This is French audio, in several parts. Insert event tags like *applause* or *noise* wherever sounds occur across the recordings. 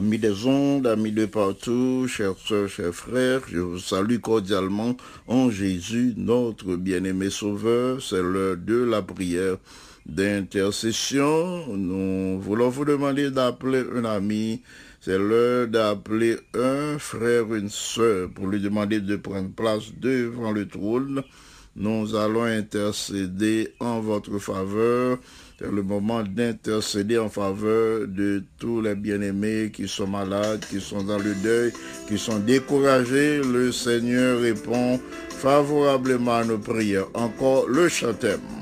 Amis des ondes, amis de partout, chers soeurs, chers frères, je vous salue cordialement en Jésus, notre bien-aimé Sauveur. C'est l'heure de la prière d'intercession. Nous voulons vous demander d'appeler un ami. C'est l'heure d'appeler un frère, une sœur, pour lui demander de prendre place devant le trône. Nous allons intercéder en votre faveur. C'est le moment d'intercéder en faveur de tous les bien-aimés qui sont malades, qui sont dans le deuil, qui sont découragés. Le Seigneur répond favorablement à nos prières. Encore le chantème.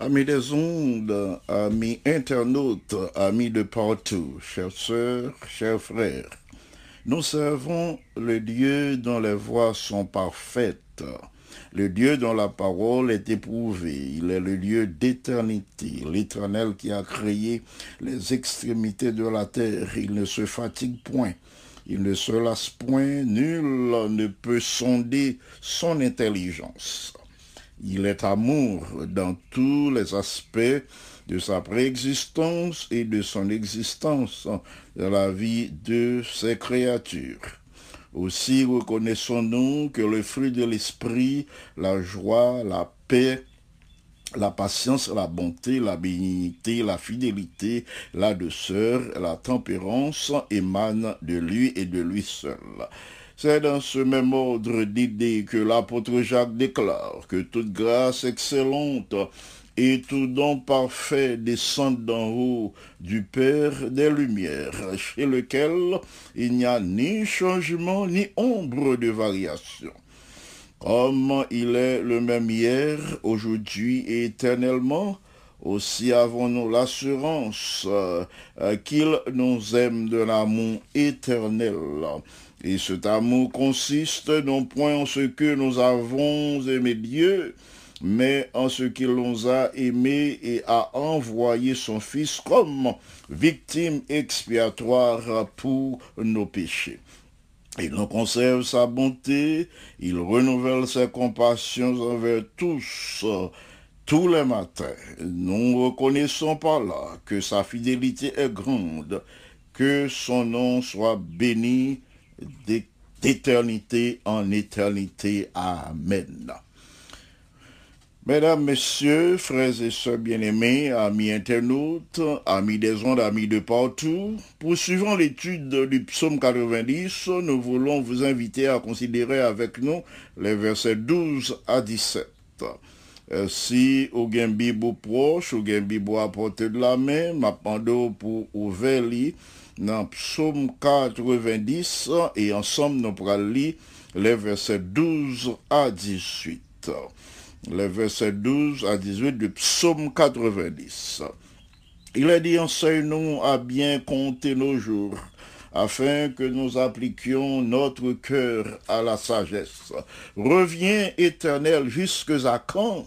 Amis des ondes, amis internautes, amis de partout, chers sœurs, chers frères, nous servons le Dieu dont les voies sont parfaites, le Dieu dont la parole est éprouvée. Il est le Dieu d'éternité, l'Éternel qui a créé les extrémités de la terre. Il ne se fatigue point. Il ne se lasse point, nul ne peut sonder son intelligence. Il est amour dans tous les aspects de sa préexistence et de son existence dans la vie de ses créatures. Aussi reconnaissons-nous que le fruit de l'esprit, la joie, la paix, la patience, la bonté, la bénignité, la fidélité, la douceur, la tempérance émanent de lui et de lui seul. C'est dans ce même ordre d'idées que l'apôtre Jacques déclare que toute grâce excellente et tout don parfait descend d'en haut du Père des Lumières, chez lequel il n'y a ni changement ni ombre de variation. Comme il est le même hier, aujourd'hui et éternellement, aussi avons-nous l'assurance euh, qu'il nous aime de l'amour éternel. Et cet amour consiste non point en ce que nous avons aimé Dieu, mais en ce qu'il nous a aimés et a envoyé son Fils comme victime expiatoire pour nos péchés. Il nous conserve sa bonté, il renouvelle ses compassions envers tous, tous les matins. Nous reconnaissons par là que sa fidélité est grande, que son nom soit béni d'éternité en éternité. Amen. Mesdames, Messieurs, frères et sœurs bien-aimés, amis internautes, amis des ondes, amis de partout, poursuivant l'étude du psaume 90, nous voulons vous inviter à considérer avec nous les versets 12 à 17. Euh, si au gen proche, ou gen bibo à de la main, m'appendons pour ouvrir dans psaume 90 et ensemble nous pourrons lire les versets 12 à 18. Les versets 12 à 18 du psaume 90. Il a dit enseigne-nous à bien compter nos jours afin que nous appliquions notre cœur à la sagesse. Reviens éternel jusque à quand?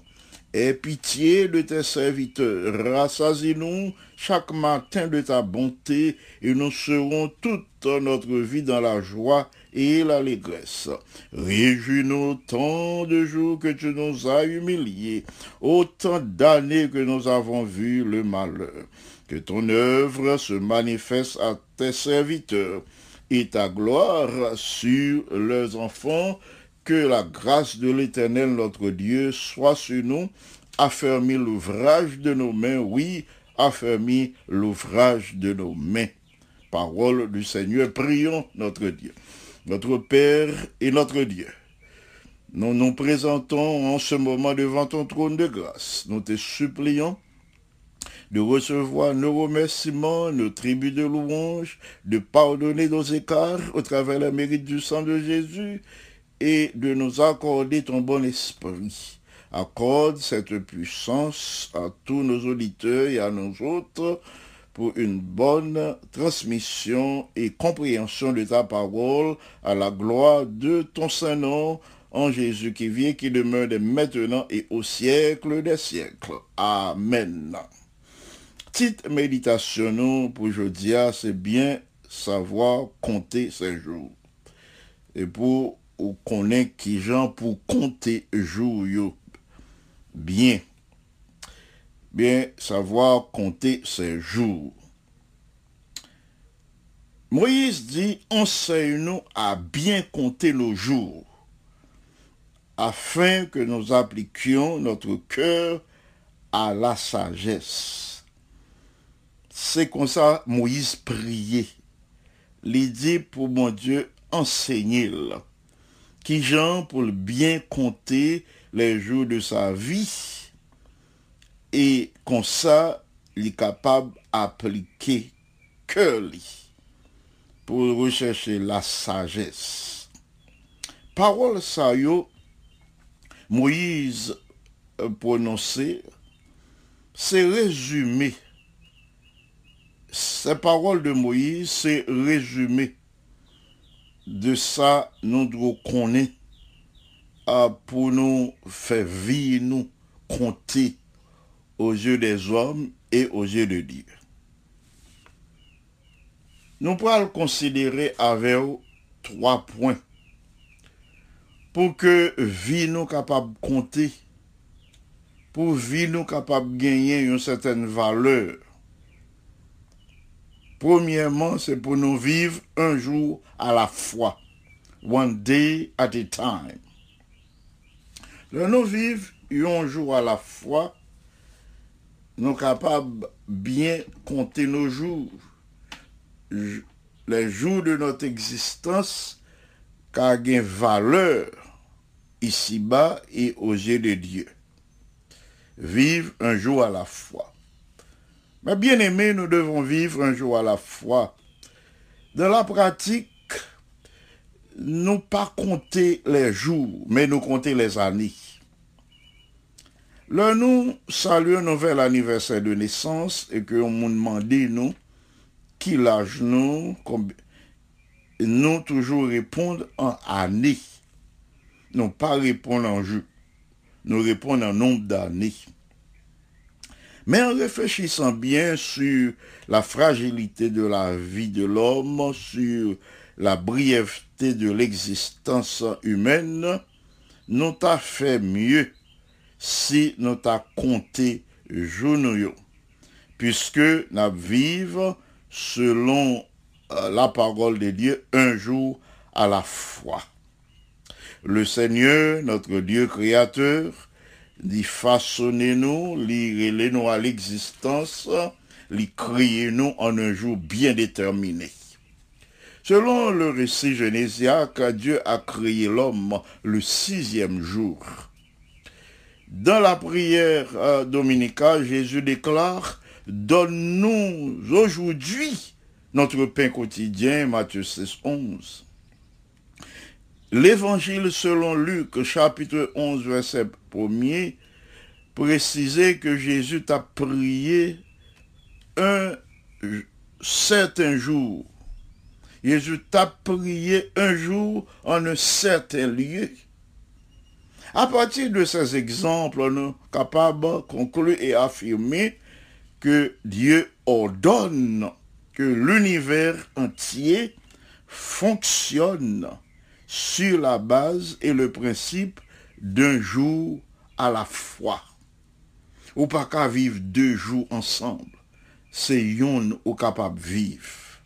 Aie pitié de tes serviteurs, rassasie-nous chaque matin de ta bonté, et nous serons toute notre vie dans la joie et l'allégresse. Réjouis-nous tant de jours que tu nous as humiliés, autant d'années que nous avons vu le malheur. Que ton œuvre se manifeste à tes serviteurs, et ta gloire sur leurs enfants, que la grâce de l'Éternel notre Dieu soit sur nous, affermis l'ouvrage de nos mains, oui, affermis l'ouvrage de nos mains. Parole du Seigneur, prions notre Dieu. notre Père et notre Dieu. Nous nous présentons en ce moment devant ton trône de grâce. Nous te supplions de recevoir nos remerciements, nos tribus de louange, de pardonner nos écarts au travers la mérite du sang de Jésus et de nous accorder ton bon esprit. Accorde cette puissance à tous nos auditeurs et à nous autres pour une bonne transmission et compréhension de ta parole à la gloire de ton Saint-Nom en Jésus qui vient, qui demeure maintenant et au siècle des siècles. Amen. Petite méditation pour aujourd'hui, c'est bien savoir compter ses jours. Et pour connaître qui gens pour compter jours, bien. Bien savoir compter ses jours. Moïse dit, enseigne-nous à bien compter nos jours, afin que nous appliquions notre cœur à la sagesse. C'est comme ça Moïse priait. L'idée pour mon Dieu enseigner qui Jean pour bien compter les jours de sa vie. Et comme ça il est capable d'appliquer que lui pour rechercher la sagesse. Parole ça Moïse euh, prononcé, c'est résumé. Ces paroles de Moïse, c'est résumé de ça nous devons connaître pour nous faire vivre, nous compter aux yeux des hommes et aux yeux de Dieu. Nous pourrons considérer avec trois points pour que vie nous capable de compter, pour vie nous capable de gagner une certaine valeur Premièrement, c'est pour nous vivre un jour à la fois. One day at a time. Le nous vivre un jour à la fois, nous capables bien compter nos jours. Les jours de notre existence ont une valeur ici-bas et aux yeux de Dieu. Vivre un jour à la fois. Mais bien aimé, nous devons vivre un jour à la fois. Dans la pratique, nous pas compter les jours, mais nous compter les années. Là, nous saluons un nouvel anniversaire de naissance et que on nous demande, nous, qui l'âge nous, nous toujours répondre en années. Non pas répondre en jour. Nous répondons en nombre d'années. Mais en réfléchissant bien sur la fragilité de la vie de l'homme, sur la brièveté de l'existence humaine, nous t'a fait mieux si nous t'a compté journaux, puisque nous vivons selon euh, la parole de Dieu un jour à la fois. Le Seigneur, notre Dieu créateur, li façonnez-nous, li nous à l'existence, li créez-nous en un jour bien déterminé. Selon le récit genésiaque, Dieu a créé l'homme le sixième jour. Dans la prière euh, dominicale, Jésus déclare, Donne-nous aujourd'hui notre pain quotidien, Matthieu 16, 11. L'évangile selon Luc, chapitre 11, verset 1er, précisait que Jésus t'a prié un certain jour. Jésus t'a prié un jour en un certain lieu. À partir de ces exemples, nous sommes capables de conclure et affirmer que Dieu ordonne que l'univers entier fonctionne sur la base et le principe d'un jour à la fois. Ou pas qu'à vivre deux jours ensemble. C'est yon ou capable vivre.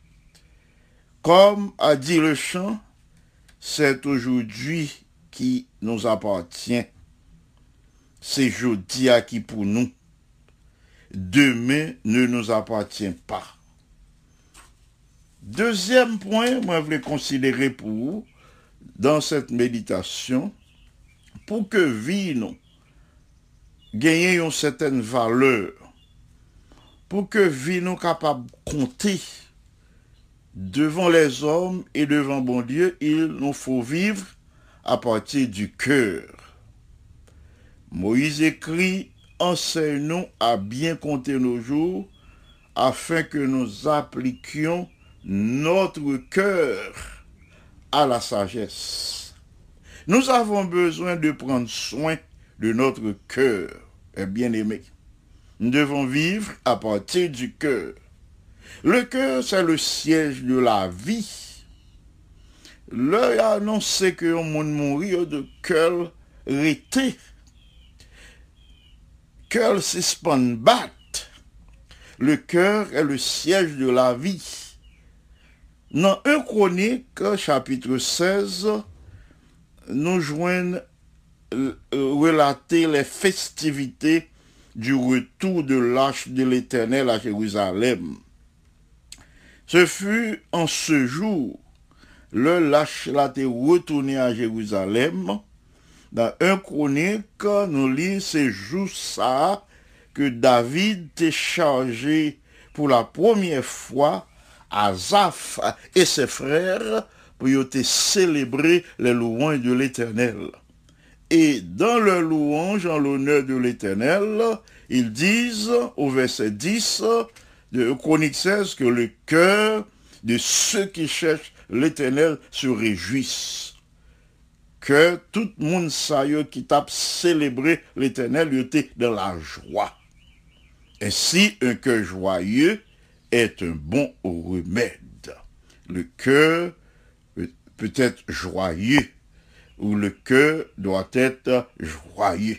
Comme a dit le chant, c'est aujourd'hui qui nous appartient. C'est jeudi à qui pour nous. Demain ne nous appartient pas. Deuxième point, moi, je voulais considérer pour vous, dans cette méditation, pour que vie nous gagne une certaine valeur, pour que vie nous capable de compter devant les hommes et devant bon Dieu, il nous faut vivre à partir du cœur. Moïse écrit, enseigne-nous à bien compter nos jours, afin que nous appliquions notre cœur la sagesse. Nous avons besoin de prendre soin de notre cœur, bien-aimé. Nous devons vivre à partir du cœur. Le cœur, c'est le siège de la vie. L'œil a annoncé que on monde mourir de cœur rété. Cœur suspend bat. Le cœur est le siège de la vie. Dans 1 Chronique, chapitre 16, nous joignons euh, relater les festivités du retour de l'arche de l'Éternel à Jérusalem. Ce fut en ce jour, le lâche l'a été retourné à Jérusalem. Dans un chronique, nous lisons ce jour ça que David t'est chargé pour la première fois à Zaph et ses frères pour célébrer les louanges de l'Éternel. Et dans leur louange en l'honneur de l'Éternel, ils disent au verset 10 de Chronique 16 que le cœur de ceux qui cherchent l'Éternel se réjouisse. Que tout le monde qui tape célébrer l'Éternel était dans la joie. Ainsi, un cœur joyeux est un bon remède. Le cœur peut être joyeux ou le cœur doit être joyeux.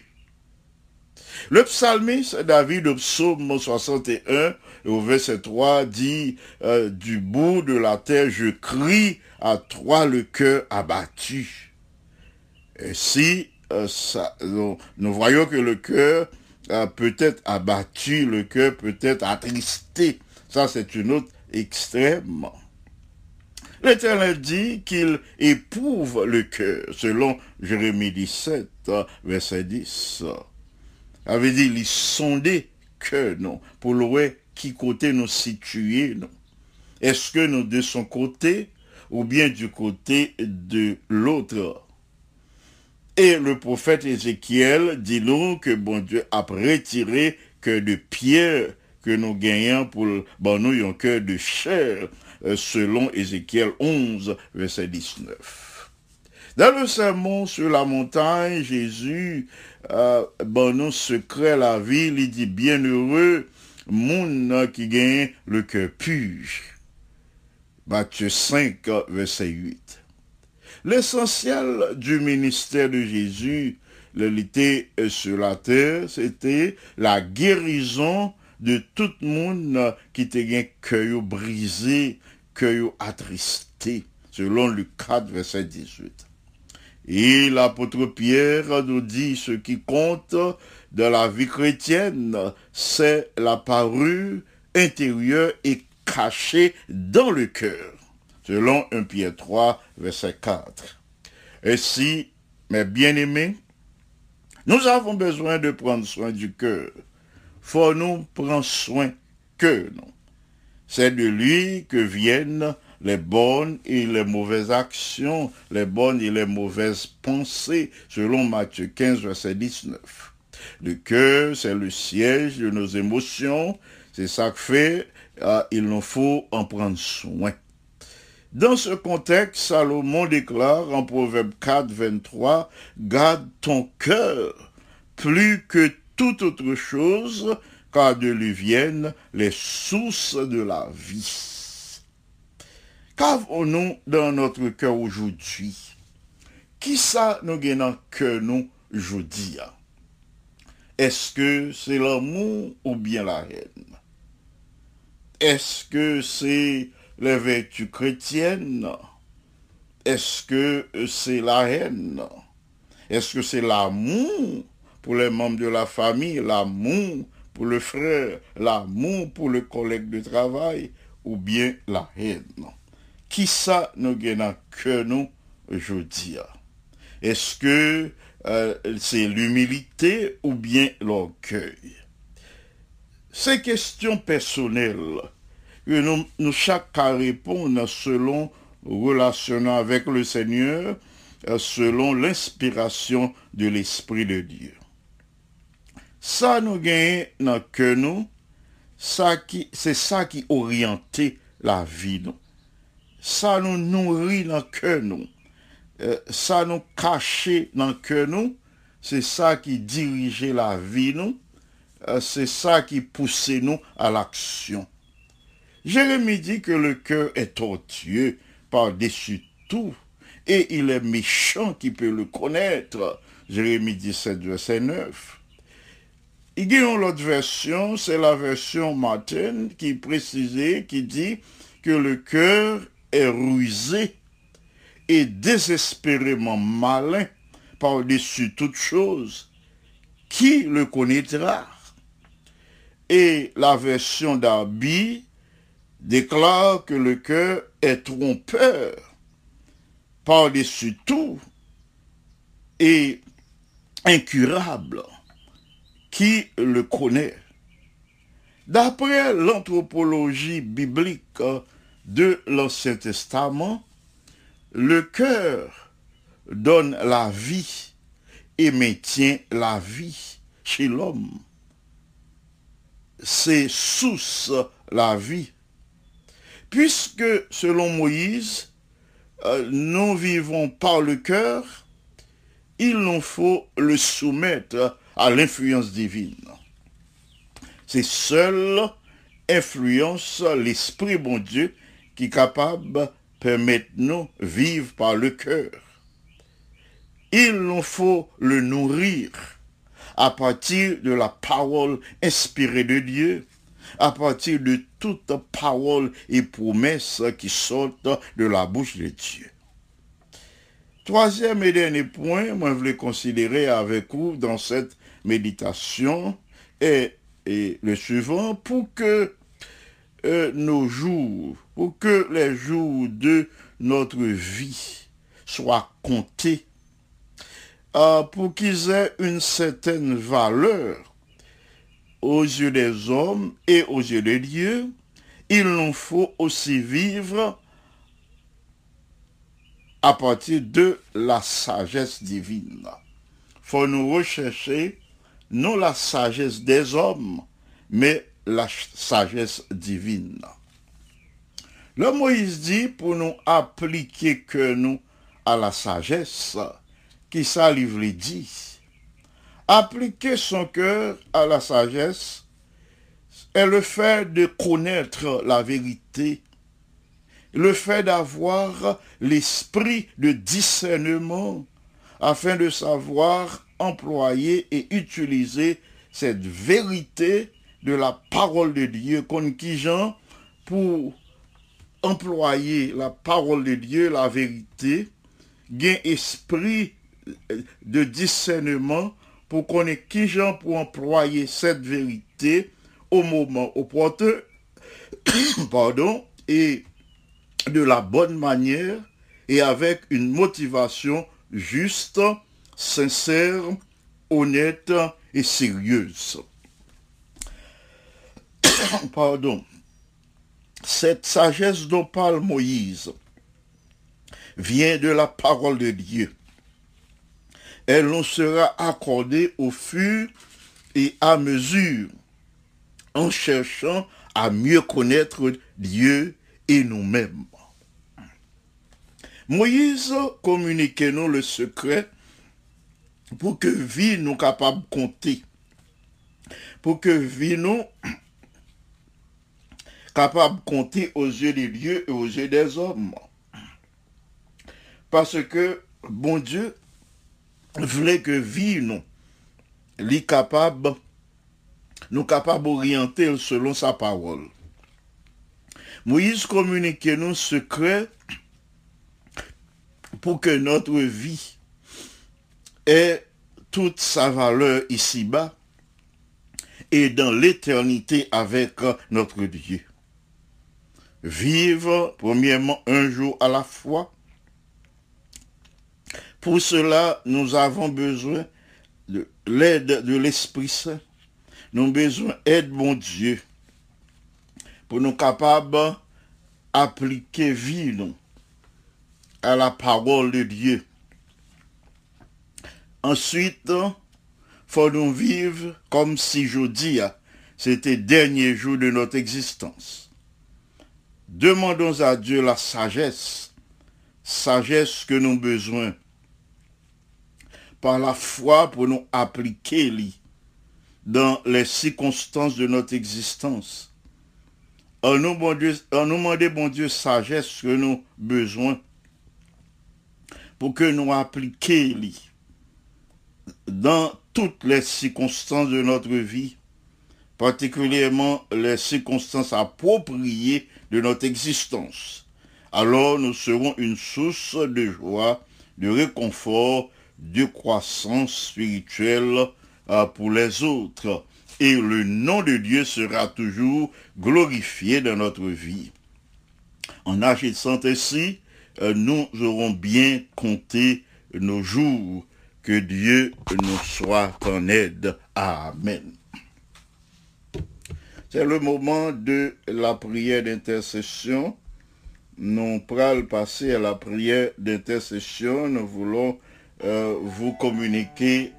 Le psalmiste David au psaume 61 au verset 3 dit euh, Du bout de la terre je crie à toi le cœur abattu. Et si euh, nous, voyons que le cœur peut être abattu, le cœur peut être attristé. Ça c'est une autre extrême. L'Éternel dit qu'il éprouve le cœur, selon Jérémie 17, verset 10. Avait dit, il sondait que non, pour le qui côté nous situer, non. Est-ce que nous de son côté ou bien du côté de l'autre? Et le prophète Ézéchiel dit nous que bon Dieu a retiré que de pierre que nous gagnons pour bon, nous un cœur de chair euh, selon Ézéchiel 11, verset 19. Dans le sermon sur la montagne, Jésus, euh, bon, nous secret la ville, il dit bienheureux, monde qui gagne le cœur pur. Matthieu 5, verset 8. L'essentiel du ministère de Jésus, le euh, sur la terre, c'était la guérison de tout le monde qui était un cœur brisé, cœur attristé, selon le 4, verset 18. Et l'apôtre Pierre nous dit ce qui compte de la vie chrétienne, c'est la parure intérieure et cachée dans le cœur, selon 1 Pierre 3, verset 4. Ainsi, mes bien-aimés, nous avons besoin de prendre soin du cœur. Faut nous prendre soin que nous. C'est de lui que viennent les bonnes et les mauvaises actions, les bonnes et les mauvaises pensées, selon Matthieu 15, verset 19. Le cœur, c'est le siège de nos émotions, c'est ça que fait, euh, il nous faut en prendre soin. Dans ce contexte, Salomon déclare en Proverbe 4, 23, Garde ton cœur plus que toute autre chose, car de lui viennent les sources de la vie. Qu'avons-nous dans notre cœur aujourd'hui? Qui ça nous gagne que nous aujourd'hui? Est-ce que c'est l'amour ou bien la haine? Est-ce que c'est les vertus chrétiennes? Est-ce que c'est la haine? Est-ce que c'est l'amour pour les membres de la famille, l'amour pour le frère, l'amour pour le collègue de travail, ou bien la haine. Qui ça nous gagne que nous, je dis. Est-ce que euh, c'est l'humilité ou bien l'orgueil? Ces questions personnelles, nous, nous chaque répondre selon relationnant avec le Seigneur, selon l'inspiration de l'Esprit de Dieu. Ça nous gagne dans que nous, c'est ça qui orientait la vie nous. Ça nous nourrit dans que nous. Euh, ça nous cachait dans que nous. C'est ça qui dirigeait la vie nous. Euh, c'est ça qui poussait nous à l'action. Jérémie dit que le cœur est tortueux par-dessus tout, et il est méchant qui peut le connaître. Jérémie 17, verset 9. Il y a l'autre version, c'est la version Martin qui précisait, qui dit que le cœur est rusé et désespérément malin par-dessus toute chose. Qui le connaîtra? Et la version d'Arby déclare que le cœur est trompeur par-dessus tout et incurable qui le connaît. D'après l'anthropologie biblique de l'Ancien Testament, le cœur donne la vie et maintient la vie chez l'homme. C'est sous la vie. Puisque, selon Moïse, euh, nous vivons par le cœur, il nous faut le soumettre à l'influence divine. C'est seule influence l'Esprit bon Dieu qui est capable de permettre nous vivre par le cœur. Il nous faut le nourrir à partir de la parole inspirée de Dieu, à partir de toute parole et promesse qui sortent de la bouche de Dieu. Troisième et dernier point, moi je voulais considérer avec vous dans cette méditation est, le suivant, pour que euh, nos jours, pour que les jours de notre vie soient comptés, euh, pour qu'ils aient une certaine valeur aux yeux des hommes et aux yeux de Dieu, il nous faut aussi vivre à partir de la sagesse divine. faut nous rechercher non la sagesse des hommes, mais la sagesse divine. Le Moïse dit pour nous appliquer que nous à la sagesse, qui ça livre dit. Appliquer son cœur à la sagesse est le fait de connaître la vérité, le fait d'avoir l'esprit de discernement afin de savoir employer et utiliser cette vérité de la parole de Dieu gens pour employer la parole de Dieu, la vérité, gain esprit de discernement pour qu'on ait qui gens pour employer cette vérité au moment opportun, *coughs* pardon, et de la bonne manière et avec une motivation juste sincère, honnête et sérieuse. *coughs* Pardon. Cette sagesse dont parle Moïse vient de la parole de Dieu. Elle nous sera accordée au fur et à mesure en cherchant à mieux connaître Dieu et nous-mêmes. Moïse communiquait nous le secret pour que vie nous capable de compter, pour que vie nous capable de compter aux yeux des dieux et aux yeux des hommes. Parce que bon Dieu voulait que vie nous, les capable, nous capable d'orienter selon sa parole. Moïse communiquait nous secret pour que notre vie et toute sa valeur ici-bas et dans l'éternité avec notre Dieu. vivre premièrement un jour à la fois. Pour cela, nous avons besoin de l'aide de l'Esprit Saint. Nous avons besoin d'aide, mon Dieu, pour nous capables d'appliquer vie à la parole de Dieu. Ensuite, faut nous vivre comme si je dis, c'était dernier jour de notre existence. Demandons à Dieu la sagesse, sagesse que nous avons besoin par la foi pour nous appliquer dans les circonstances de notre existence. En nous, bon Dieu, bon Dieu, sagesse que nous avons besoin pour que nous appliquions dans toutes les circonstances de notre vie, particulièrement les circonstances appropriées de notre existence. Alors nous serons une source de joie, de réconfort, de croissance spirituelle euh, pour les autres. Et le nom de Dieu sera toujours glorifié dans notre vie. En agissant ainsi, euh, nous aurons bien compté nos jours. Que Dieu nous soit en aide. Amen. C'est le moment de la prière d'intercession. Nous pourrons passer à la prière d'intercession. Nous voulons euh, vous communiquer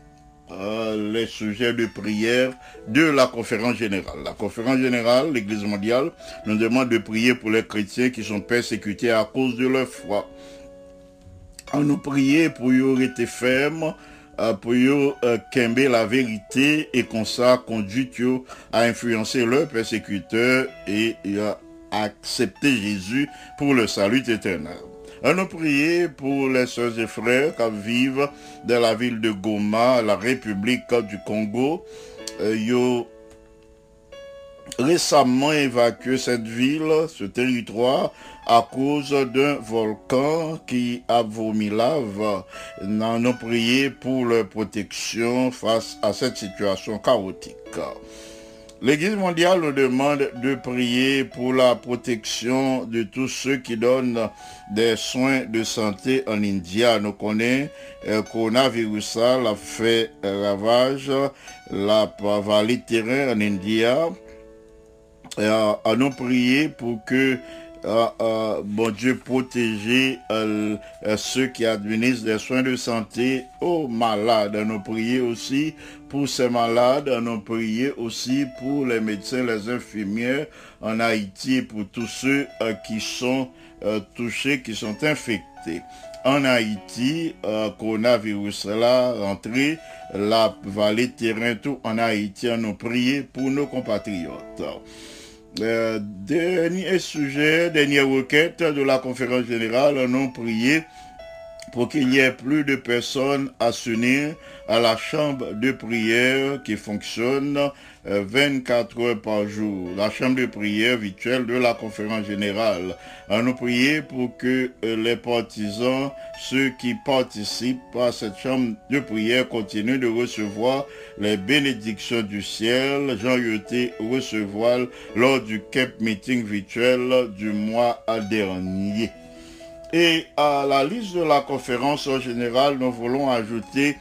euh, les sujets de prière de la conférence générale. La conférence générale, l'Église mondiale, nous demande de prier pour les chrétiens qui sont persécutés à cause de leur foi. On nous prier pour y rester ferme, euh, pour y euh, la vérité et qu'on ça conduit à influencer leurs persécuteurs et à accepter Jésus pour le salut éternel. On nous prier pour les soeurs et frères qui vivent dans la ville de Goma, la République du Congo. Euh, récemment évacué cette ville, ce territoire, à cause d'un volcan qui a vomi lave. Nous avons prié pour leur protection face à cette situation chaotique. L'Église mondiale nous demande de prier pour la protection de tous ceux qui donnent des soins de santé en India. Nous connaissons le coronavirus a fait ravage la vallée terrain en India. Et, nous prier pour que bon Dieu, protéger ceux qui administrent des soins de santé aux malades. Nous prier aussi pour ces malades. Nous prier aussi pour les médecins, les infirmières en Haïti, pour tous ceux qui sont touchés, qui sont infectés. En Haïti, coronavirus là, rentré, la vallée terrain, tout en Haïti, nous prier pour nos compatriotes. Euh, dernier sujet, dernière requête de la conférence générale, avons prié pour qu'il n'y ait plus de personnes à s'unir à la chambre de prière qui fonctionne 24 heures par jour, la chambre de prière virtuelle de la conférence générale. Nous prier pour que euh, les partisans, ceux qui participent à cette chambre de prière, continuent de recevoir les bénédictions du ciel. Jean Yoté recevoir lors du Cape Meeting virtuel du mois dernier. Et à la liste de la conférence générale, nous voulons ajouter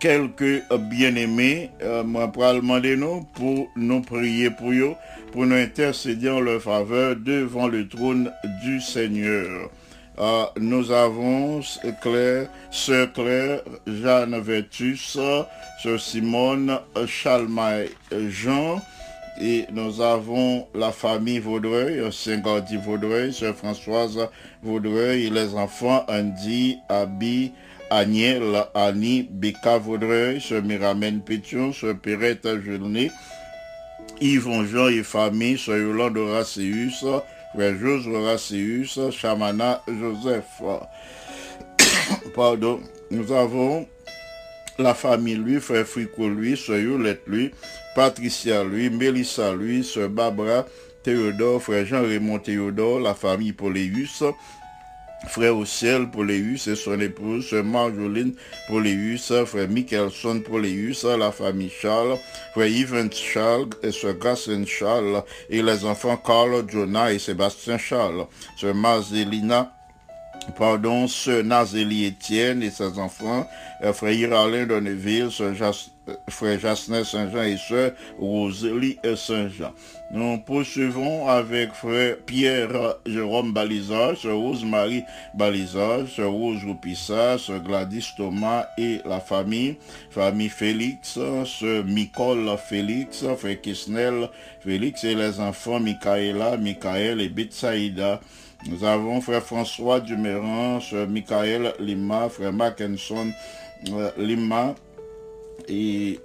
quelques bien-aimés, euh, pour demander nous pour nous prier pour eux, pour nous intercéder en leur faveur devant le trône du Seigneur. Euh, nous avons Claire, Sœur Claire, Jeanne Vertus, Sœur Simone, Chalmaï Jean, et nous avons la famille Vaudreuil, Saint-Gordy Vaudreuil, Sœur Françoise Vaudreuil, et les enfants Andy, Abby, Agnès, Annie, Beka Vaudreuil, ce Miramène Pétion, ce Perrette Yvon Jean et famille, ce Yolande Horaceus, frère Horaceus, Chamana Joseph. *coughs* Pardon. Nous avons la famille lui, frère Frico lui, ce Yolette lui, Patricia lui, Mélissa lui, ce Barbara Théodore, frère Jean-Raymond Théodore, la famille Poléus, frère au ciel Poléus et son épouse, sœur Marjoline Poléus, frère Michelson Poléus, la famille Charles, frère Yves Charles et sœur Gracien Charles, et les enfants Carl, Jonah et Sébastien Charles, sœur Marzelina pardon, sœur Nazélie Étienne et ses enfants, euh, frère Iralin Donneville, euh, frère Jasner Saint-Jean et sœur Rosalie Saint-Jean. Nous poursuivons avec frère Pierre Jérôme Balizard, sœur Rose-Marie Balizard, sœur Rose Roupissa, sœur Gladys Thomas et la famille, famille Félix, sœur Nicole Félix, frère Kisnel Félix et les enfants Michaela, Michael et Betsaïda. Nous avons frère François Duméran, frère Michael Lima, frère Mackinson euh, Lima et,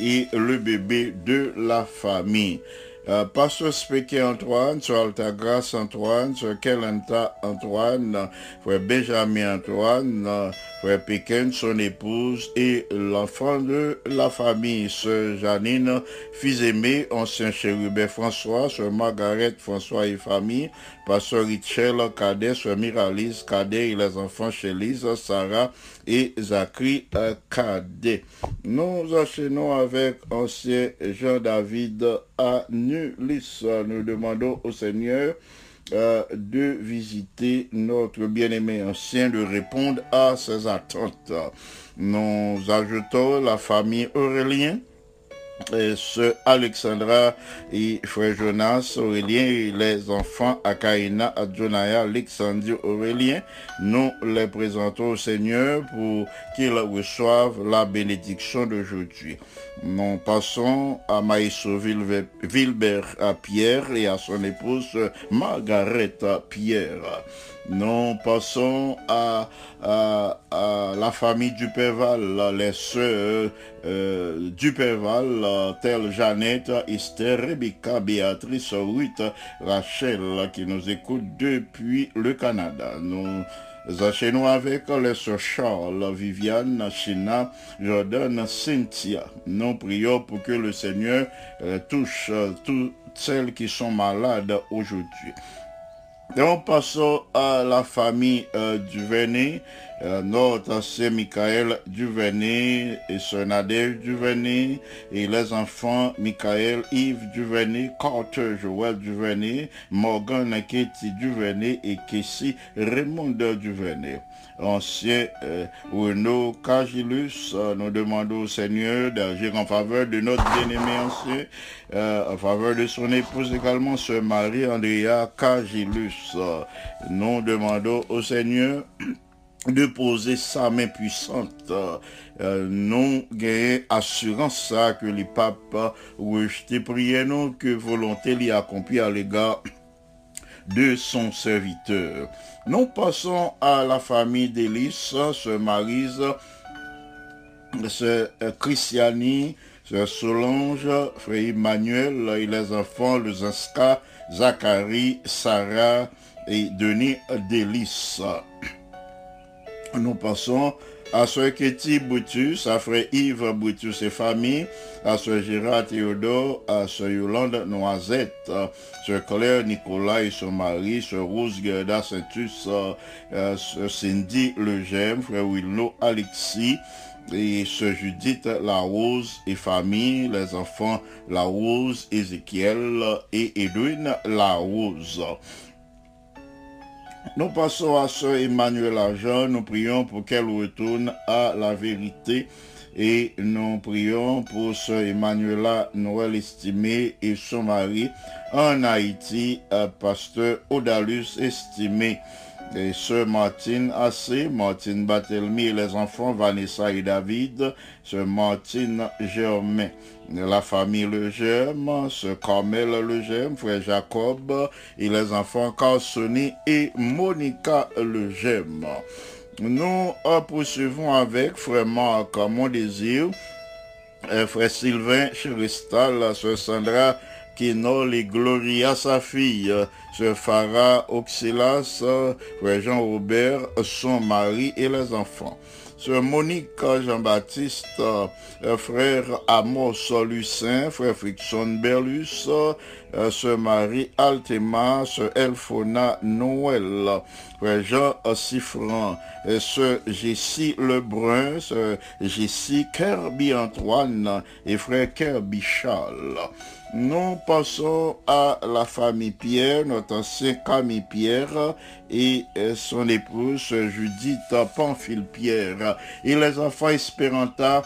et le bébé de la famille. Euh, Speke Antoine, sur Altagrace Antoine, sur Kelenta Antoine, frère Benjamin Antoine, frère Pékin, son épouse et l'enfant de la famille, sœur Janine, fils aimé, ancien chérubin François, sœur Margaret François et famille, pasteur Richel Cadet, sœur Miralis Cadet et les enfants chez Lise, Sarah et Zachary Cadet. Nous enchaînons avec ancien Jean-David à Nous demandons au Seigneur euh, de visiter notre bien-aimé ancien, de répondre à ses attentes. Nous ajoutons la famille Aurélien ce Alexandra et frère Jonas Aurélien et les enfants Akaina, Adjonaya, Alexandre Aurélien, nous les présentons au Seigneur pour qu'ils reçoivent la bénédiction d'aujourd'hui. Nous passons à Maïso Vilbert à Pierre et à son épouse Margaret Pierre. Nous passons à, la famille Duperval, les sœurs euh, Duperval, telles Jeannette, Esther, Rebecca, Béatrice, Ruth, Rachel, qui nous écoutent depuis le Canada. Nous enchaînons avec les sœurs Charles, Viviane, China, Jordan, Cynthia. Nous prions pour que le Seigneur euh, touche euh, toutes celles qui sont malades aujourd'hui. Donc passons à la famille euh, Duvernay, euh, notre ancien Michael Duvernay et son Nadège Duvernay et les enfants Michael, Yves Duvernay, Carter Joël Duvernay, Morgan Katie Duvernay et Casey Raymond Duvernay ancien euh, Renaud Cagilus. Euh, nous demandons au Seigneur d'agir en faveur de notre bien-aimé ancien, euh, en faveur de son épouse également, ce Marie-Andrea Cagilus. nous demandons au Seigneur de poser sa main puissante. non gagner assurance ça que les papes rejeté prier nous que volonté l'y accomplit à l'égard de son serviteur. Nous passons à la famille d'Élise, ce Marise, ce Christiani, ce Solange, frère Emmanuel et les enfants, le Zaska, Zacharie, Sarah et Denis d'Élise. Nous passons à ce Ketty Boutus, à frère Yves Boutus et famille, à ce Gérard Théodore, à ce Yolande Noisette, ce Claire Nicolas et son mari, ce Rose Gerda Saintus, à ce Cindy Legem, frère Wilno Alexis, et ce Judith La Rose et famille, les enfants La Rose, Ézéchiel et Edwin La Rose. Nous passons à ce Emmanuel Argent, nous prions pour qu'elle retourne à la vérité et nous prions pour ce Emmanuela Noël estimé et son mari en Haïti, pasteur Odalus estimé. Et sœur Martine Assé, Martine Batelmi et les enfants Vanessa et David, sœur Martine Germain, la famille Le Germe, sœur Carmel Le Germe, frère Jacob et les enfants Carsoni et Monica Le Germe. Nous poursuivons avec frère Marc, mon désir, frère Sylvain Chiristal, sœur Sandra Kino et Gloria, sa fille, ce Farah Oxilas, frère Jean-Robert, son mari et les enfants. Sœur Monique Jean-Baptiste, frère Amos Lucin, frère Frickson Berlus, euh, sœur Marie Altema, sœur Elfona Noël, frère Jean Siffran, sœur Jessie Lebrun, sœur Jessie Kirby Antoine et frère Kirby Charles. Nous passons à la famille Pierre, notre ancien Camille Pierre et son épouse Judith Pamphile Pierre. Et les enfants Espéranta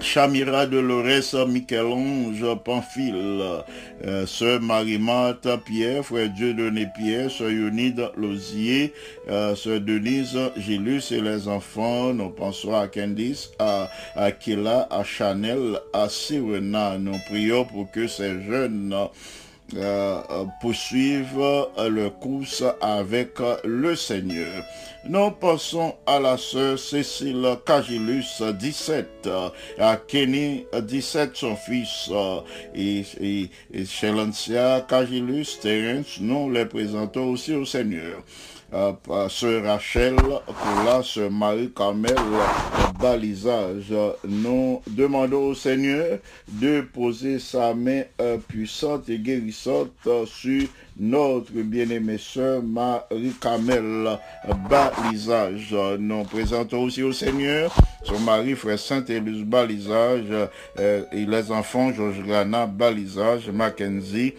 Chamira Dolores, Michel-Ange, Pamphile, euh, Sœur Marie-Marthe, Pierre, Frère Dieu Donné Pierre, Sœur Yonide Lozier, euh, Sœur Denise, Gélus et les enfants. Nous pensons à Candice, à Aquila, à Chanel, à Sirena. Nous prions pour que ces jeunes poursuivre le course avec le Seigneur. Nous passons à la sœur Cécile Cagilus, 17, à Kenny, 17, son fils, et, et, et Cagilus, Terence, nous les présentons aussi au Seigneur. Euh, sœur Rachel, pour la sœur Marie-Carmel, balisage. Nous demandons au Seigneur de poser sa main euh, puissante et guérissante sur notre bien-aimée sœur Marie-Carmel, balisage. Nous présentons aussi au Seigneur son mari, frère Saint-Élus, balisage, euh, et les enfants, Georges Grana, balisage, Mackenzie,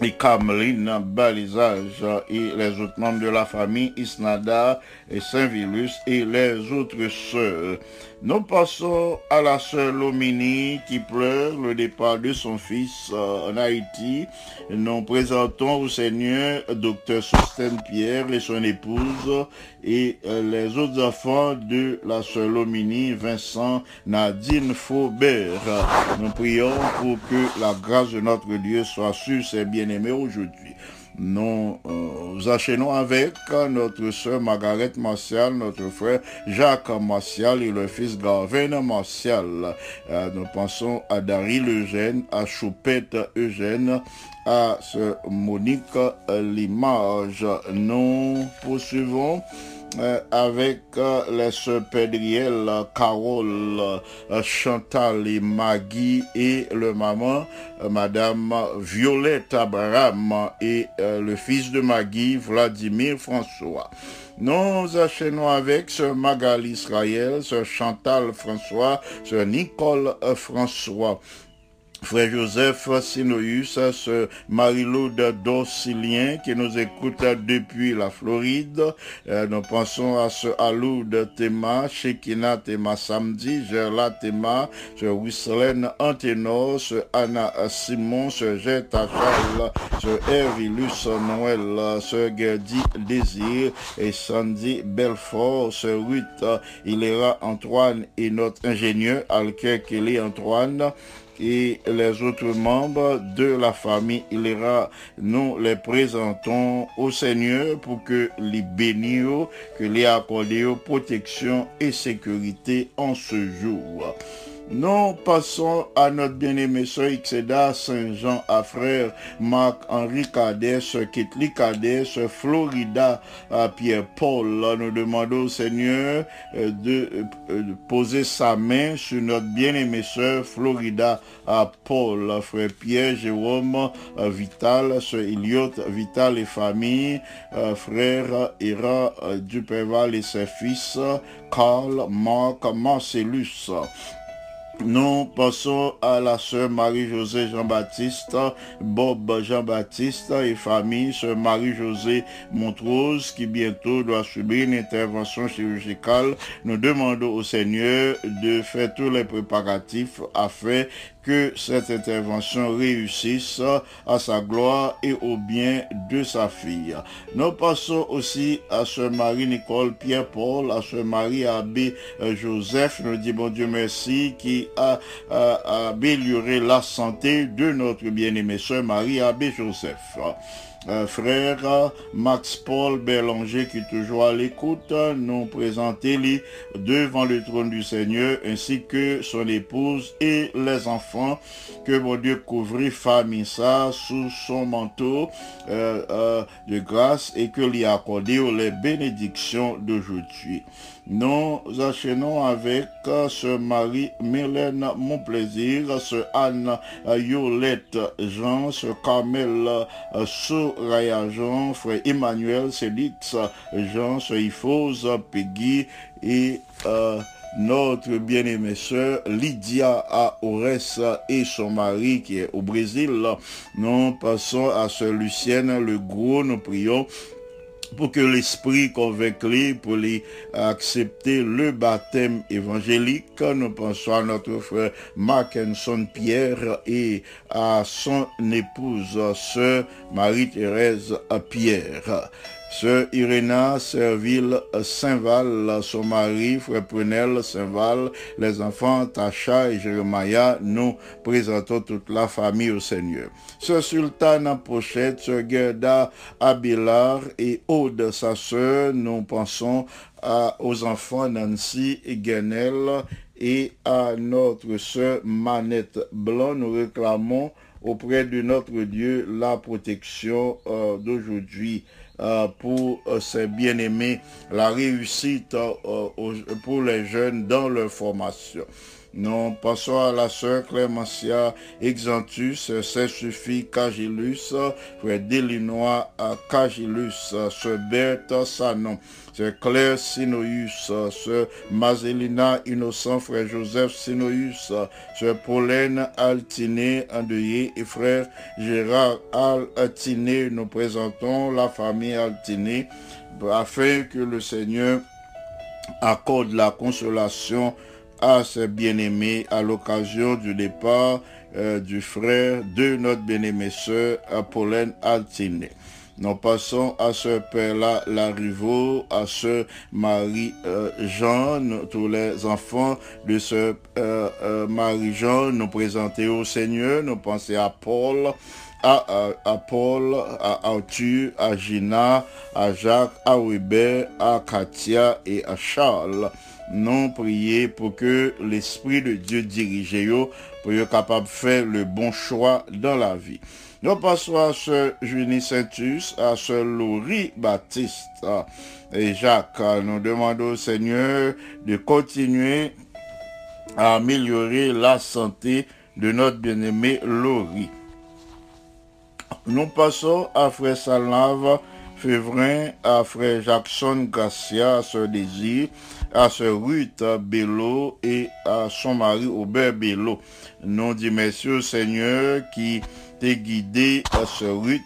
et Cameline, Balisage et les autres membres de la famille Isnada et Saint-Vilus et les autres sœurs. Nous passons à la sœur Lomini qui pleure le départ de son fils euh, en Haïti. Nous présentons au Seigneur Docteur Sosten Pierre et son épouse et euh, les autres enfants de la sœur Lomini, Vincent, Nadine Faubert. Nous prions pour que la grâce de notre Dieu soit sur ses bien-aimés aujourd'hui. Nous euh, enchaînons avec notre sœur Margaret Martial, notre frère Jacques Martial et le fils Garvin Martial. Euh, nous pensons à Daryl Eugène, à Choupette Eugène, à ce Monique Limage. Nous poursuivons euh, avec euh, les sœurs Pédriel, Carole, euh, Chantal et Maggie et le maman, Madame Violette Abraham et le fils de Maggie, Vladimir François. Nous enchaînons avec ce Magali Israël, ce Chantal François, ce Nicole François. Frère Joseph Sinoïus, ce Marie-Laude Dorcilien qui nous écoute depuis la Floride. Euh, nous pensons à ce Aloud Théma, Shekina Théma samedi, Gerla Théma, ce Wisselen Antenor, ce Anna Simon, ce Jetta Charles, ce Hervilus Noël, ce Gerdi Désir et Sandy Belfort, ce Ruth Hilera Antoine et notre ingénieur Alker Kelly Antoine et les autres membres de la famille Ilera, nous les présentons au Seigneur pour que les bénisse, que les accorde protection et sécurité en ce jour. Nous passons à notre bien-aimé soeur Xeda Saint-Jean à frère Marc-Henri Cadet, soeur Kitli Cadet, soeur Florida à Pierre-Paul. Nous demandons au Seigneur euh, de, euh, de, poser sa main sur notre bien-aimé soeur Florida à Paul, frère Pierre, Jérôme, Vital, soeur Iliot, Vital et famille, frère Ira Duperval et ses fils, Carl, Marc, Marcellus. Nous passons à la sœur Marie-Josée Jean-Baptiste, Bob Jean-Baptiste et famille, sœur Marie-Josée Montrose, qui bientôt doit subir une intervention chirurgicale. Nous demandons au Seigneur de faire tous les préparatifs afin que cette intervention réussisse à sa gloire et au bien de sa fille. Nous passons aussi à Sœur Marie-Nicole Pierre-Paul, à Sœur Marie-Abbé euh, Joseph. Nous disons bon Dieu merci qui a, amélioré la santé de notre bien-aimée Sœur Marie-Abbé Joseph frère Max Paul Bélanger qui est toujours à l'écoute, nous présenter les devant le trône du Seigneur ainsi que son épouse et les enfants que mon Dieu couvrit famille ça sous son manteau euh, euh, de grâce et que lui accordé les bénédictions d'aujourd'hui. Nous enchaînons avec ce Marie Mylène Monplaisir, ce Anne Yolette Jean, ce Carmel Soraya Jean, frère Emmanuel Célix Jean, ce Ifose Peggy et euh, notre bien-aimée sœur Lydia Aores et son mari qui est au Brésil. Nous passons à ce Lucienne Le Gros, nous prions pour que l'Esprit convainque pour les accepter le baptême évangélique. Nous pensons à notre frère Mackinson Pierre et à son épouse, sœur Marie-Thérèse Pierre. Sœur Iréna Serville Saint-Val, son mari, frère Prunel Saint-Val, les enfants Tacha et Jérémia, nous présentons toute la famille au Seigneur. Sœur Sultane Pochette, Sœur Gerda Abelard et Aude, sa sœur, nous pensons aux enfants Nancy et Guenel et à notre sœur Manette Blanc. Nous réclamons auprès de notre Dieu la protection euh, d'aujourd'hui. Euh, pour euh, ces bien-aimés, la réussite euh, pour les jeunes dans leur formation. Nous passons à la sœur Clémentia Exantus, c'est suffit Cagilus, frère Delinois Cagilus, sœur Berthe Sanon, c'est Claire Sinoïus, sœur Mazelina Innocent, frère Joseph Sinoïus, sœur Pauline Altiné endeuillé et frère Gérard Altiné. Nous présentons la famille Altiné afin que le Seigneur accorde la consolation à ses bien-aimés à l'occasion du départ euh, du frère de notre bien-aimée sœur Apolline Altiné. Nous passons à ce père-là, Larivo, à ce Marie-Jean, tous les enfants de ce euh, euh, Marie-Jean, nous présenter au Seigneur, nous penser à Paul, à, Paul, à Arthur, à Gina, à Jacques, à Weber, à Katia et à Charles. Non prier pour que l'Esprit de Dieu dirige yo, pour être capable de faire le bon choix dans la vie. Nous passons à ce Junie Saintus, à ce Laurie Baptiste et Jacques. Nous demandons au Seigneur de continuer à améliorer la santé de notre bien-aimé Laurie. Nous passons à Frère Salave, Févrin, à Frère Jackson Garcia, à ce désir, à ce Ruth Bello et à son mari Aubert Bello. Nous dit merci au Seigneur qui t'est guidé à ce Ruth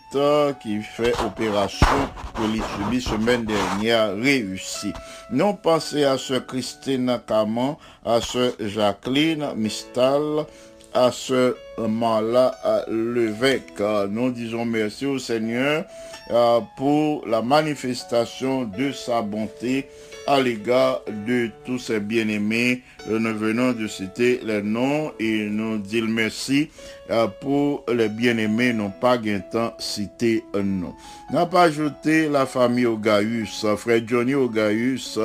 qui fait opération pour les subit semaine dernière réussi. Nous pensons à ce Christine Caman, à ce Jacqueline Mistal, à ce Mala Levesque. Nous disons merci au Seigneur euh, pour la manifestation de sa bonté à l'égard de tous ces bien-aimés. Nous venons de citer les noms et nous dire merci euh, pour les bien-aimés, non pas qu'un temps citer un nom. N'a pas ajouté la famille Ogaius, frère Johnny Ogaius,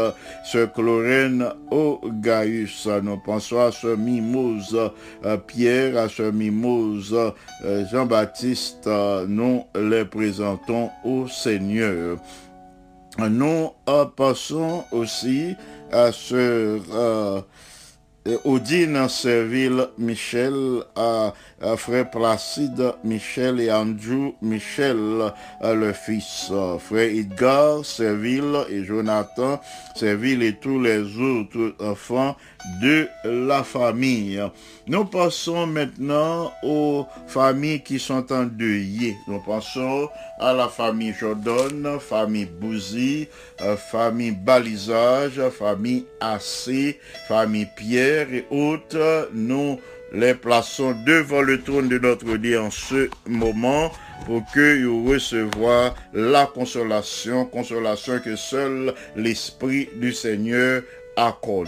sœur Chlorène Ogaius. Nous pensons à ce Mimose euh, Pierre, à ce Mimose euh, Jean-Baptiste. Nous les présentons au Seigneur. Nous passons aussi à ce Odine Serville Michel, à, frère Placide Michel et Andrew Michel, le fils, frère Edgar Serville et Jonathan Serville et tous les autres enfants de la famille. Nous passons maintenant aux familles qui sont endeuillées. Nous passons à la famille Jordan, famille Bouzy, euh, famille Balisage, famille AC, famille Pierre et autres. Les plaçons devant le trône de notre Dieu en ce moment pour que vous recevoir la consolation, consolation que seul l'Esprit du Seigneur accorde.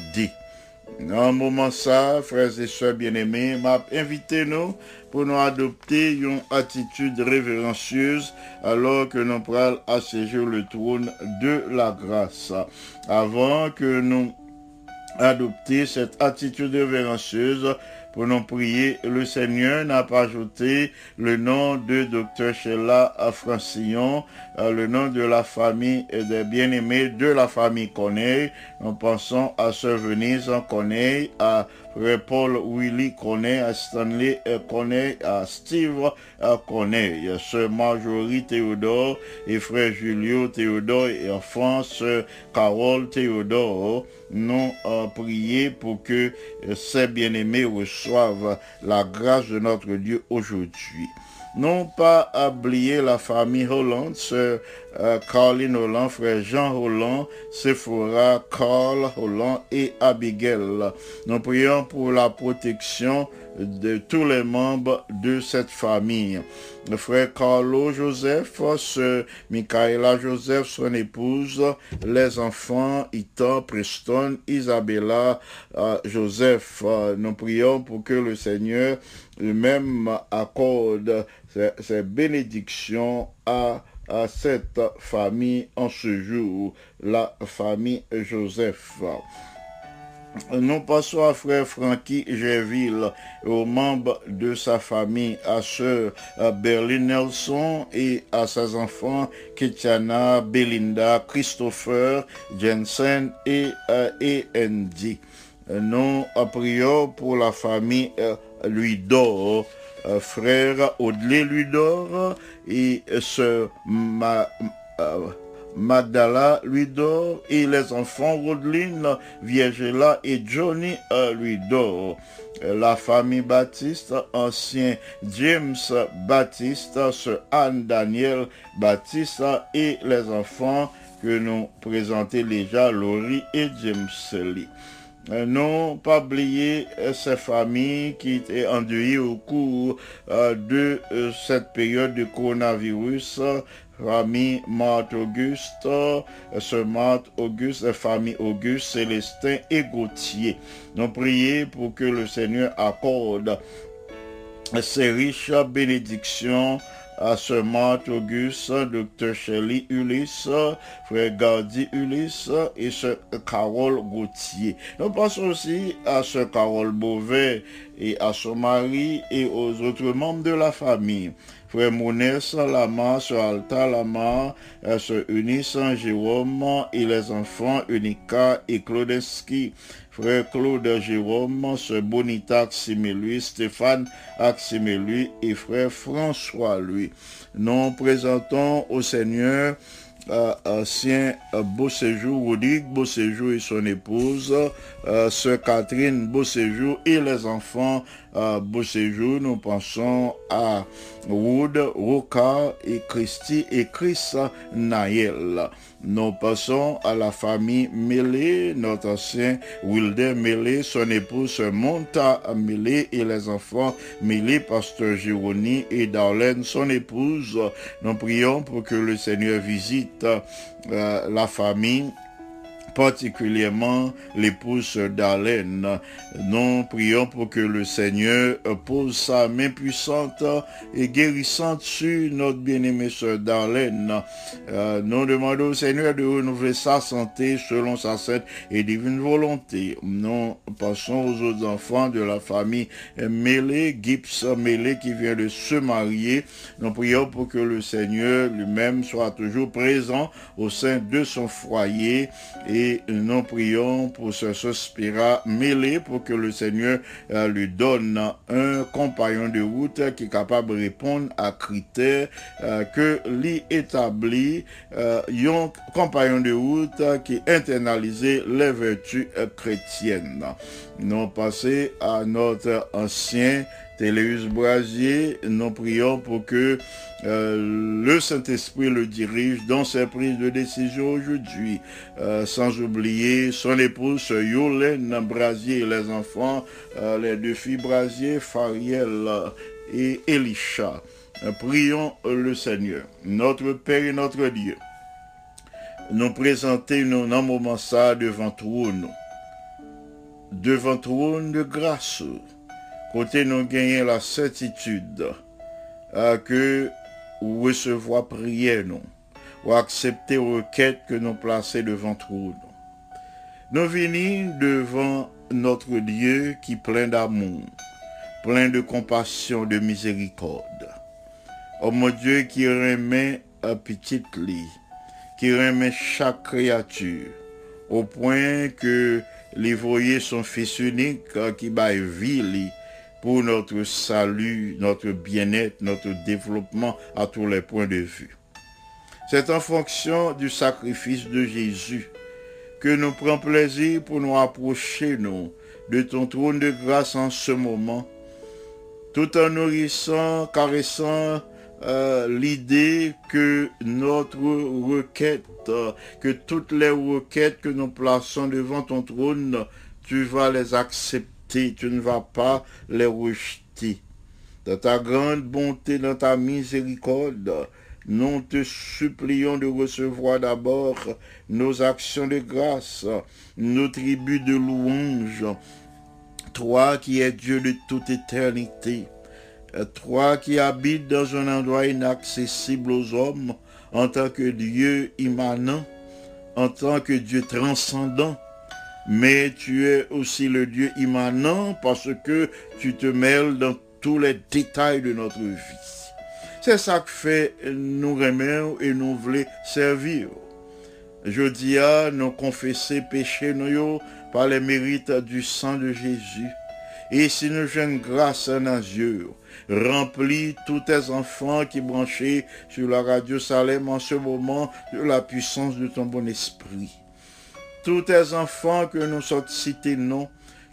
Dans un moment ça, frères et sœurs bien-aimés, m'a invité nous pour nous adopter une attitude révérencieuse alors que nous prenons à séjour le trône de la grâce. Avant que nous adopter cette attitude révérencieuse, pour nous prier. Le Seigneur n'a pas ajouté le nom de Dr. Sheila Francillon, le nom de la famille et des bien-aimés de la famille Corneille. Nous pensons à Sœur Venise Corneille, à Paul Willy Corneille, à Stanley Corneille, à Steve Corneille, Sœur Marjorie Théodore et Frère Julio Théodore et enfant Sœur Carole Théodore. Nous avons prié pour que ces bien-aimés reçoivent la grâce de notre Dieu aujourd'hui non pas oublier la famille Hollande, sœur euh, Caroline Holland, frère Jean Holland, Sephora, Carl Holland et Abigail. Nous prions pour la protection de tous les membres de cette famille. Le frère Carlo Joseph, sœur Michaela Joseph, son épouse, les enfants, Ita, Preston, Isabella, euh, Joseph. Nous prions pour que le Seigneur lui-même accorde ses, bénédictions à, à cette famille en ce jour, la famille Joseph. Nous passons à frère Frankie Gerville, aux membres de sa famille, à sœur Berlin Nelson et à ses enfants Ketiana, Belinda, Christopher, Jensen et et Andy. Nous prions pour la famille lui d'or, euh, frère Audley Ludor et sœur Ma, euh, Magdala Ludor et les enfants Rodeline, Viergela et Johnny euh, Ludor. La famille Baptiste, ancien James Baptiste, sœur Anne Daniel Baptiste et les enfants que nous présentons déjà, Laurie et James Lee. Euh, non pas oublier euh, ces familles qui étaient endeuillées au cours euh, de cette période de coronavirus. Famille Marthe Auguste, ce Marthe Auguste, famille Auguste, Célestin et Gauthier. Nous prions pour que le Seigneur accorde ces riches bénédictions à ce Marthe Auguste, Dr. Shelley Ulysse, frère Gardi Ulysse et ce Carole Gauthier. Nous pensons aussi à ce Carole Beauvais et à son mari et aux autres membres de la famille. Frère Mounès Lama, Sœur Alta Lama, Sœur Eunice Jérôme et les enfants Unica et Claudeski. Frère Claude Jérôme, Sœur Bonita Aximé Stéphane Aximé et Frère François lui. Nous présentons au Seigneur ancien Beau Séjour, Rodrigue Beau Séjour et son épouse, euh, Sœur Catherine Beau Séjour et les enfants Beau Séjour. Nous pensons à Wood, Roca et Christy et Chris Naël. Nous passons à la famille Mélé, notre ancien Wilder Mélé, son épouse Monta Mélé et les enfants Mélé, pasteur Jérôme et Darlene, son épouse. Nous prions pour que le Seigneur visite euh, la famille particulièrement l'épouse d'Alain. Nous prions pour que le Seigneur pose sa main puissante et guérissante sur notre bien-aimée sœur Darlene. Euh, nous demandons au Seigneur de renouveler sa santé selon sa sainte et divine volonté. Nous passons aux autres enfants de la famille Mélé, Gibbs Mélé qui vient de se marier. Nous prions pour que le Seigneur lui-même soit toujours présent au sein de son foyer nous prions pour ce sospira mêlé pour que le Seigneur euh, lui donne un compagnon de route qui est capable de répondre à critères euh, que lui établit euh, un compagnon de route qui internalise les vertus chrétiennes. Nous passons à notre ancien Téléus Brasier, nous prions pour que euh, le Saint-Esprit le dirige dans ses prises de décision aujourd'hui, euh, sans oublier son épouse Yolène Brasier, les enfants, euh, les deux filles Brasier, Fariel et Elisha. prions le Seigneur, notre Père et notre Dieu. Nous présenter nous dans moment ça devant trône, devant trône de grâce côté nous gagnons la certitude à que ou recevoir prière nous, ou accepter requête que nous plaçons devant nous. Nous venons devant notre Dieu qui plein d'amour, plein de compassion, de miséricorde. Oh mon Dieu qui remet un petit lit, qui remet chaque créature, au point que les voyez son fils unique euh, qui va vie pour notre salut, notre bien-être, notre développement à tous les points de vue. C'est en fonction du sacrifice de Jésus que nous prenons plaisir pour nous approcher, de ton trône de grâce en ce moment, tout en nourrissant, caressant euh, l'idée que notre requête, que toutes les requêtes que nous plaçons devant ton trône, tu vas les accepter, tu ne vas pas les rejeter. Dans ta grande bonté, dans ta miséricorde, nous te supplions de recevoir d'abord nos actions de grâce, nos tribus de louange. Toi qui es Dieu de toute éternité, toi qui habites dans un endroit inaccessible aux hommes, en tant que Dieu immanent, en tant que Dieu transcendant, mais tu es aussi le Dieu immanent parce que tu te mêles dans tous les détails de notre vie. C'est ça que fait nous remettre et nous voulons servir. Je dis à nous confesser péché nous par les mérites du sang de Jésus. Et si nous jouons grâce à nos remplis tous tes enfants qui branchés sur la radio Salem en ce moment de la puissance de ton bon esprit. Tous tes enfants que nous sommes cités non,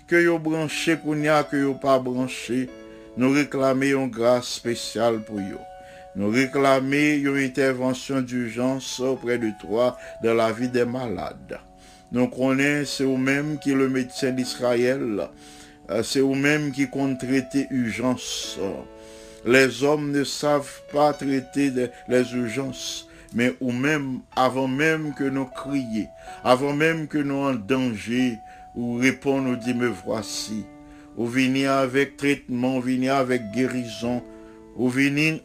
que yo branchés qu'on y a, que yo pas branchés, nous réclamons grâce spéciale pour eux. Nous réclamons une intervention d'urgence auprès de toi dans la vie des malades. Nous connaissons, vous-même qui est le médecin d'Israël. Euh, c'est vous-même qui compte traiter urgence. Les hommes ne savent pas traiter les urgences. Mais ou même, avant même que nous crions, avant même que nous en danger, ou répondons, nous dit, me voici. Ou venir avec traitement, ou venir avec guérison, ou venir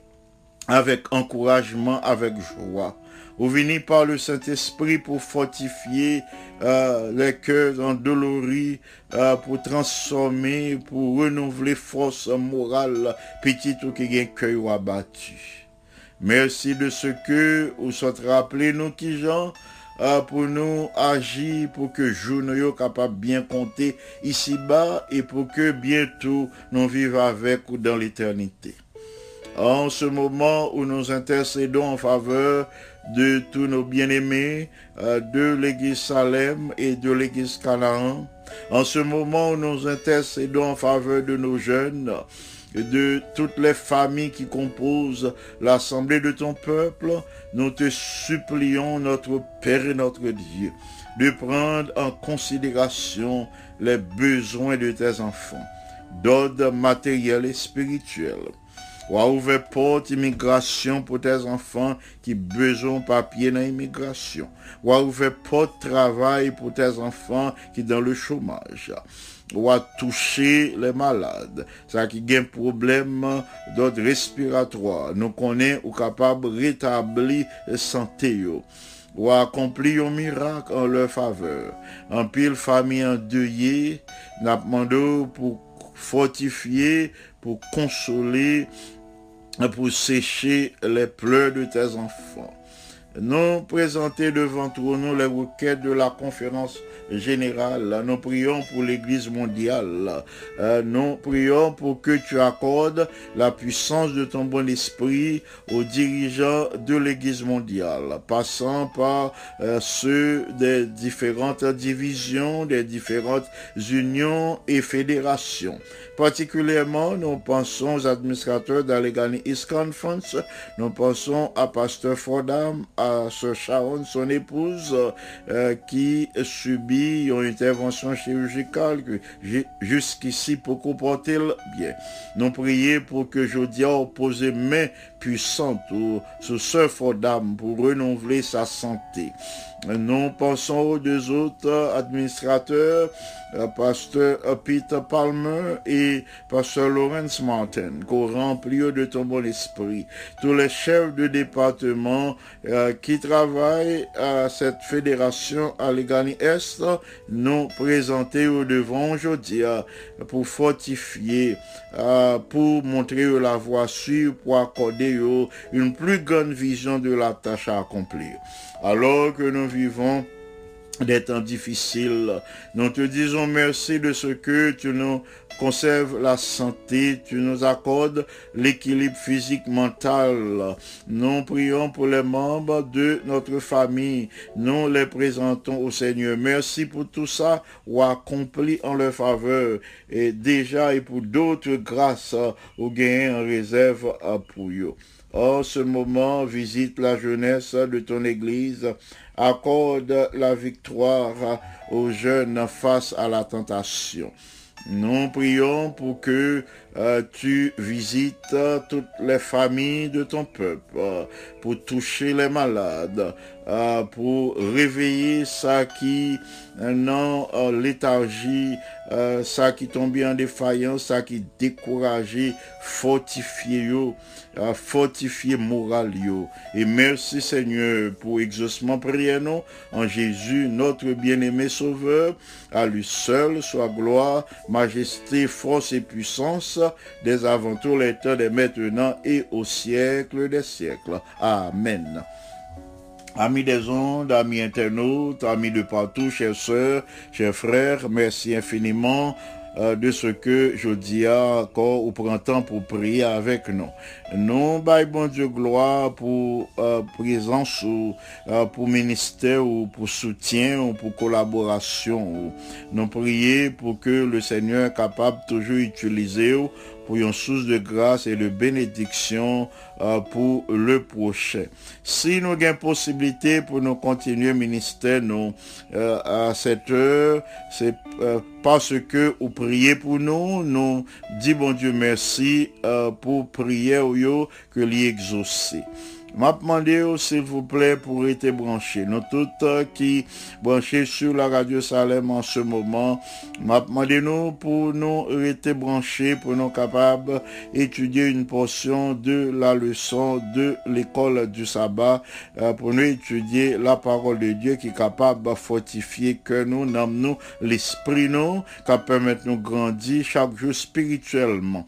avec encouragement, avec joie. Vous venez par le Saint-Esprit pour fortifier euh, les cœurs endoloris, euh, pour transformer, pour renouveler force morale, petit ou qui un cœur abattu. Merci de ce que vous êtes rappelé nous qui gens euh, pour nous agir pour que nous soyons capables bien compter ici-bas et pour que bientôt nous vivions avec ou dans l'éternité. En ce moment où nous intercédons en faveur de tous nos bien-aimés, euh, de l'église Salem et de l'église Canaan, en ce moment où nous intercédons en faveur de nos jeunes, de toutes les familles qui composent l'assemblée de ton peuple, nous te supplions, notre Père et notre Dieu, de prendre en considération les besoins de tes enfants, d'ordre matériel et spirituel, ou à ouvert porte immigration pour tes enfants qui besoin papier dans l'immigration. Ou à porte travail pour tes enfants qui dans le chômage. Ou à toucher les malades. Ça qui a un problème d'ordre respiratoire. Nous connaissons ou capable de rétablir la santé. ou accomplir un miracle en leur faveur. En pile famille endeuillée, n'a demandé pour fortifier, pour consoler pour sécher les pleurs de tes enfants. Nous présenter devant toi nous les requêtes de la conférence générale. Nous prions pour l'Église mondiale. Euh, nous prions pour que tu accordes la puissance de ton bon esprit aux dirigeants de l'Église mondiale, passant par euh, ceux des différentes divisions, des différentes unions et fédérations. Particulièrement, nous pensons aux administrateurs d'Allegheny East Conference, nous pensons à Pasteur Fordham, à Sir Sharon, son épouse, euh, qui subit une intervention chirurgicale jusqu'ici pour comporter bien. Nous prions pour que Jodia pose main puissante sur Sir Fordham pour renouveler sa santé. Nous pensons aux deux autres administrateurs, euh, pasteur euh, Peter Palmer et pasteur Lawrence Martin, qu'au rempli de ton bon esprit. Tous les chefs de département euh, qui travaillent à cette fédération Allegheny Est nous présenter au devant aujourd'hui pour fortifier, pour montrer la voie sûre, pour accorder une plus grande vision de la tâche à accomplir. Alors que nous vivons des temps difficiles. Nous te disons merci de ce que tu nous conserves la santé, tu nous accordes l'équilibre physique, mental. Nous prions pour les membres de notre famille. Nous les présentons au Seigneur. Merci pour tout ça ou accompli en leur faveur et déjà et pour d'autres grâces au gain en réserve pour eux. En ce moment, visite la jeunesse de ton Église accorde la victoire aux jeunes face à la tentation. Nous prions pour que euh, tu visites toutes les familles de ton peuple, pour toucher les malades, euh, pour réveiller ça qui non léthargie, euh, ça qui tombe en défaillance, ça qui découragé, fortifier yo, fortifier moral. Et merci Seigneur pour exaucement prière nous en Jésus, notre bien-aimé Sauveur. À lui seul soit gloire, majesté, force et puissance des aventures, les temps des maintenant et au siècle des siècles. Amen. Amis des ondes, amis internautes, amis de partout, chers sœurs, chers frères, merci infiniment euh, de ce que je dis encore au printemps pour prier avec nous. Nous, bye bon Dieu gloire pour euh, présence ou euh, pour ministère ou pour soutien ou pour collaboration. Nous prier pour que le Seigneur capable toujours utiliser pour une source de grâce et de bénédiction euh, pour le prochain. Si nous avons possibilité pour nous continuer ministère euh, à cette heure, c'est euh, parce que vous priez pour nous, nous dit bon Dieu merci pour prier que l'y exaucer. M'a demandé s'il vous plaît pour être branché. Nous tous qui branchés sur la radio Salem en ce moment, m'a demandé nous pour nous être branchés, pour nous capables d'étudier une portion de la leçon de l'école du sabbat, euh, pour nous étudier la parole de Dieu qui est capable de fortifier que nous, nous, l'esprit nous, qui permet de nous grandir chaque jour spirituellement.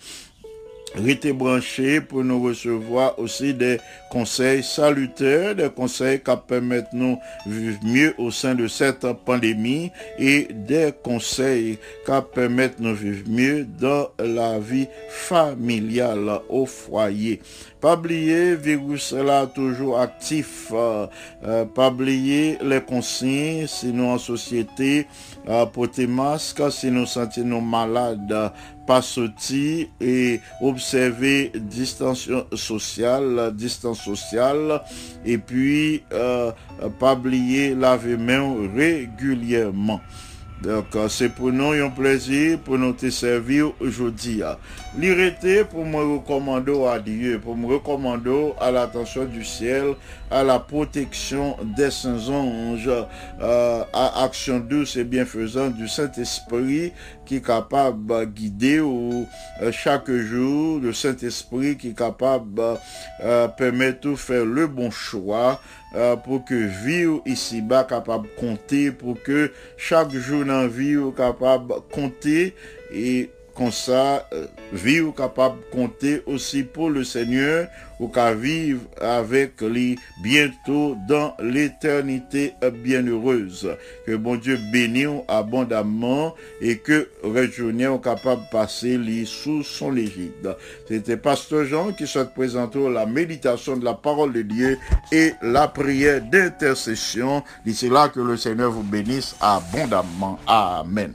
Restez branchés pour nous recevoir aussi des conseils salutaires, des conseils qui permettent nous vivre mieux au sein de cette pandémie et des conseils qui permettent nous vivre mieux dans la vie familiale au foyer. Pas oublier, virus là toujours actif. Euh, euh, pas oublier les consignes, sinon en société, euh, porter masque, si nous sentons malades, pas sortir et observer distance sociale, distance sociale, et puis pas oublier laver main régulièrement. Donc, c'est pour nous un plaisir pour nous te servir aujourd'hui. L'irrité pour me recommander à Dieu, pour me recommander à l'attention du ciel, à la protection des saints anges, euh, à action douce et bienfaisante du Saint-Esprit qui est capable de guider euh, chaque jour, le Saint-Esprit qui est capable de euh, permettre de faire le bon choix pour que vie ici-bas capable de compter, pour que chaque jour dans vie capable de compter. Et comme ça, euh, capable de compter aussi pour le Seigneur ou qu'à vivre avec lui bientôt dans l'éternité bienheureuse. Que bon Dieu bénisse abondamment et que régionnel capable de passer lui sous son égide. C'était Pasteur Jean qui souhaite présenter la méditation de la parole de Dieu et la prière d'intercession. D'ici là que le Seigneur vous bénisse abondamment. Amen.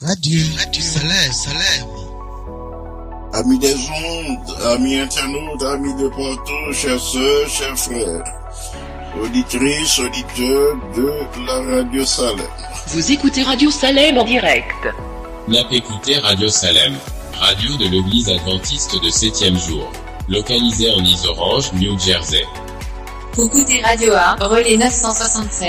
Radio, Radio Salem, Salem. Amis des ondes, amis internautes, amis de partout, chers soeurs, chers frères, auditrices, auditeurs de la Radio Salem. Vous écoutez Radio Salem en direct. N'a écouté Radio Salem, radio de l'église adventiste de 7e jour, localisée en Isorange, New Jersey. Pour écouter Radio A, relais 976.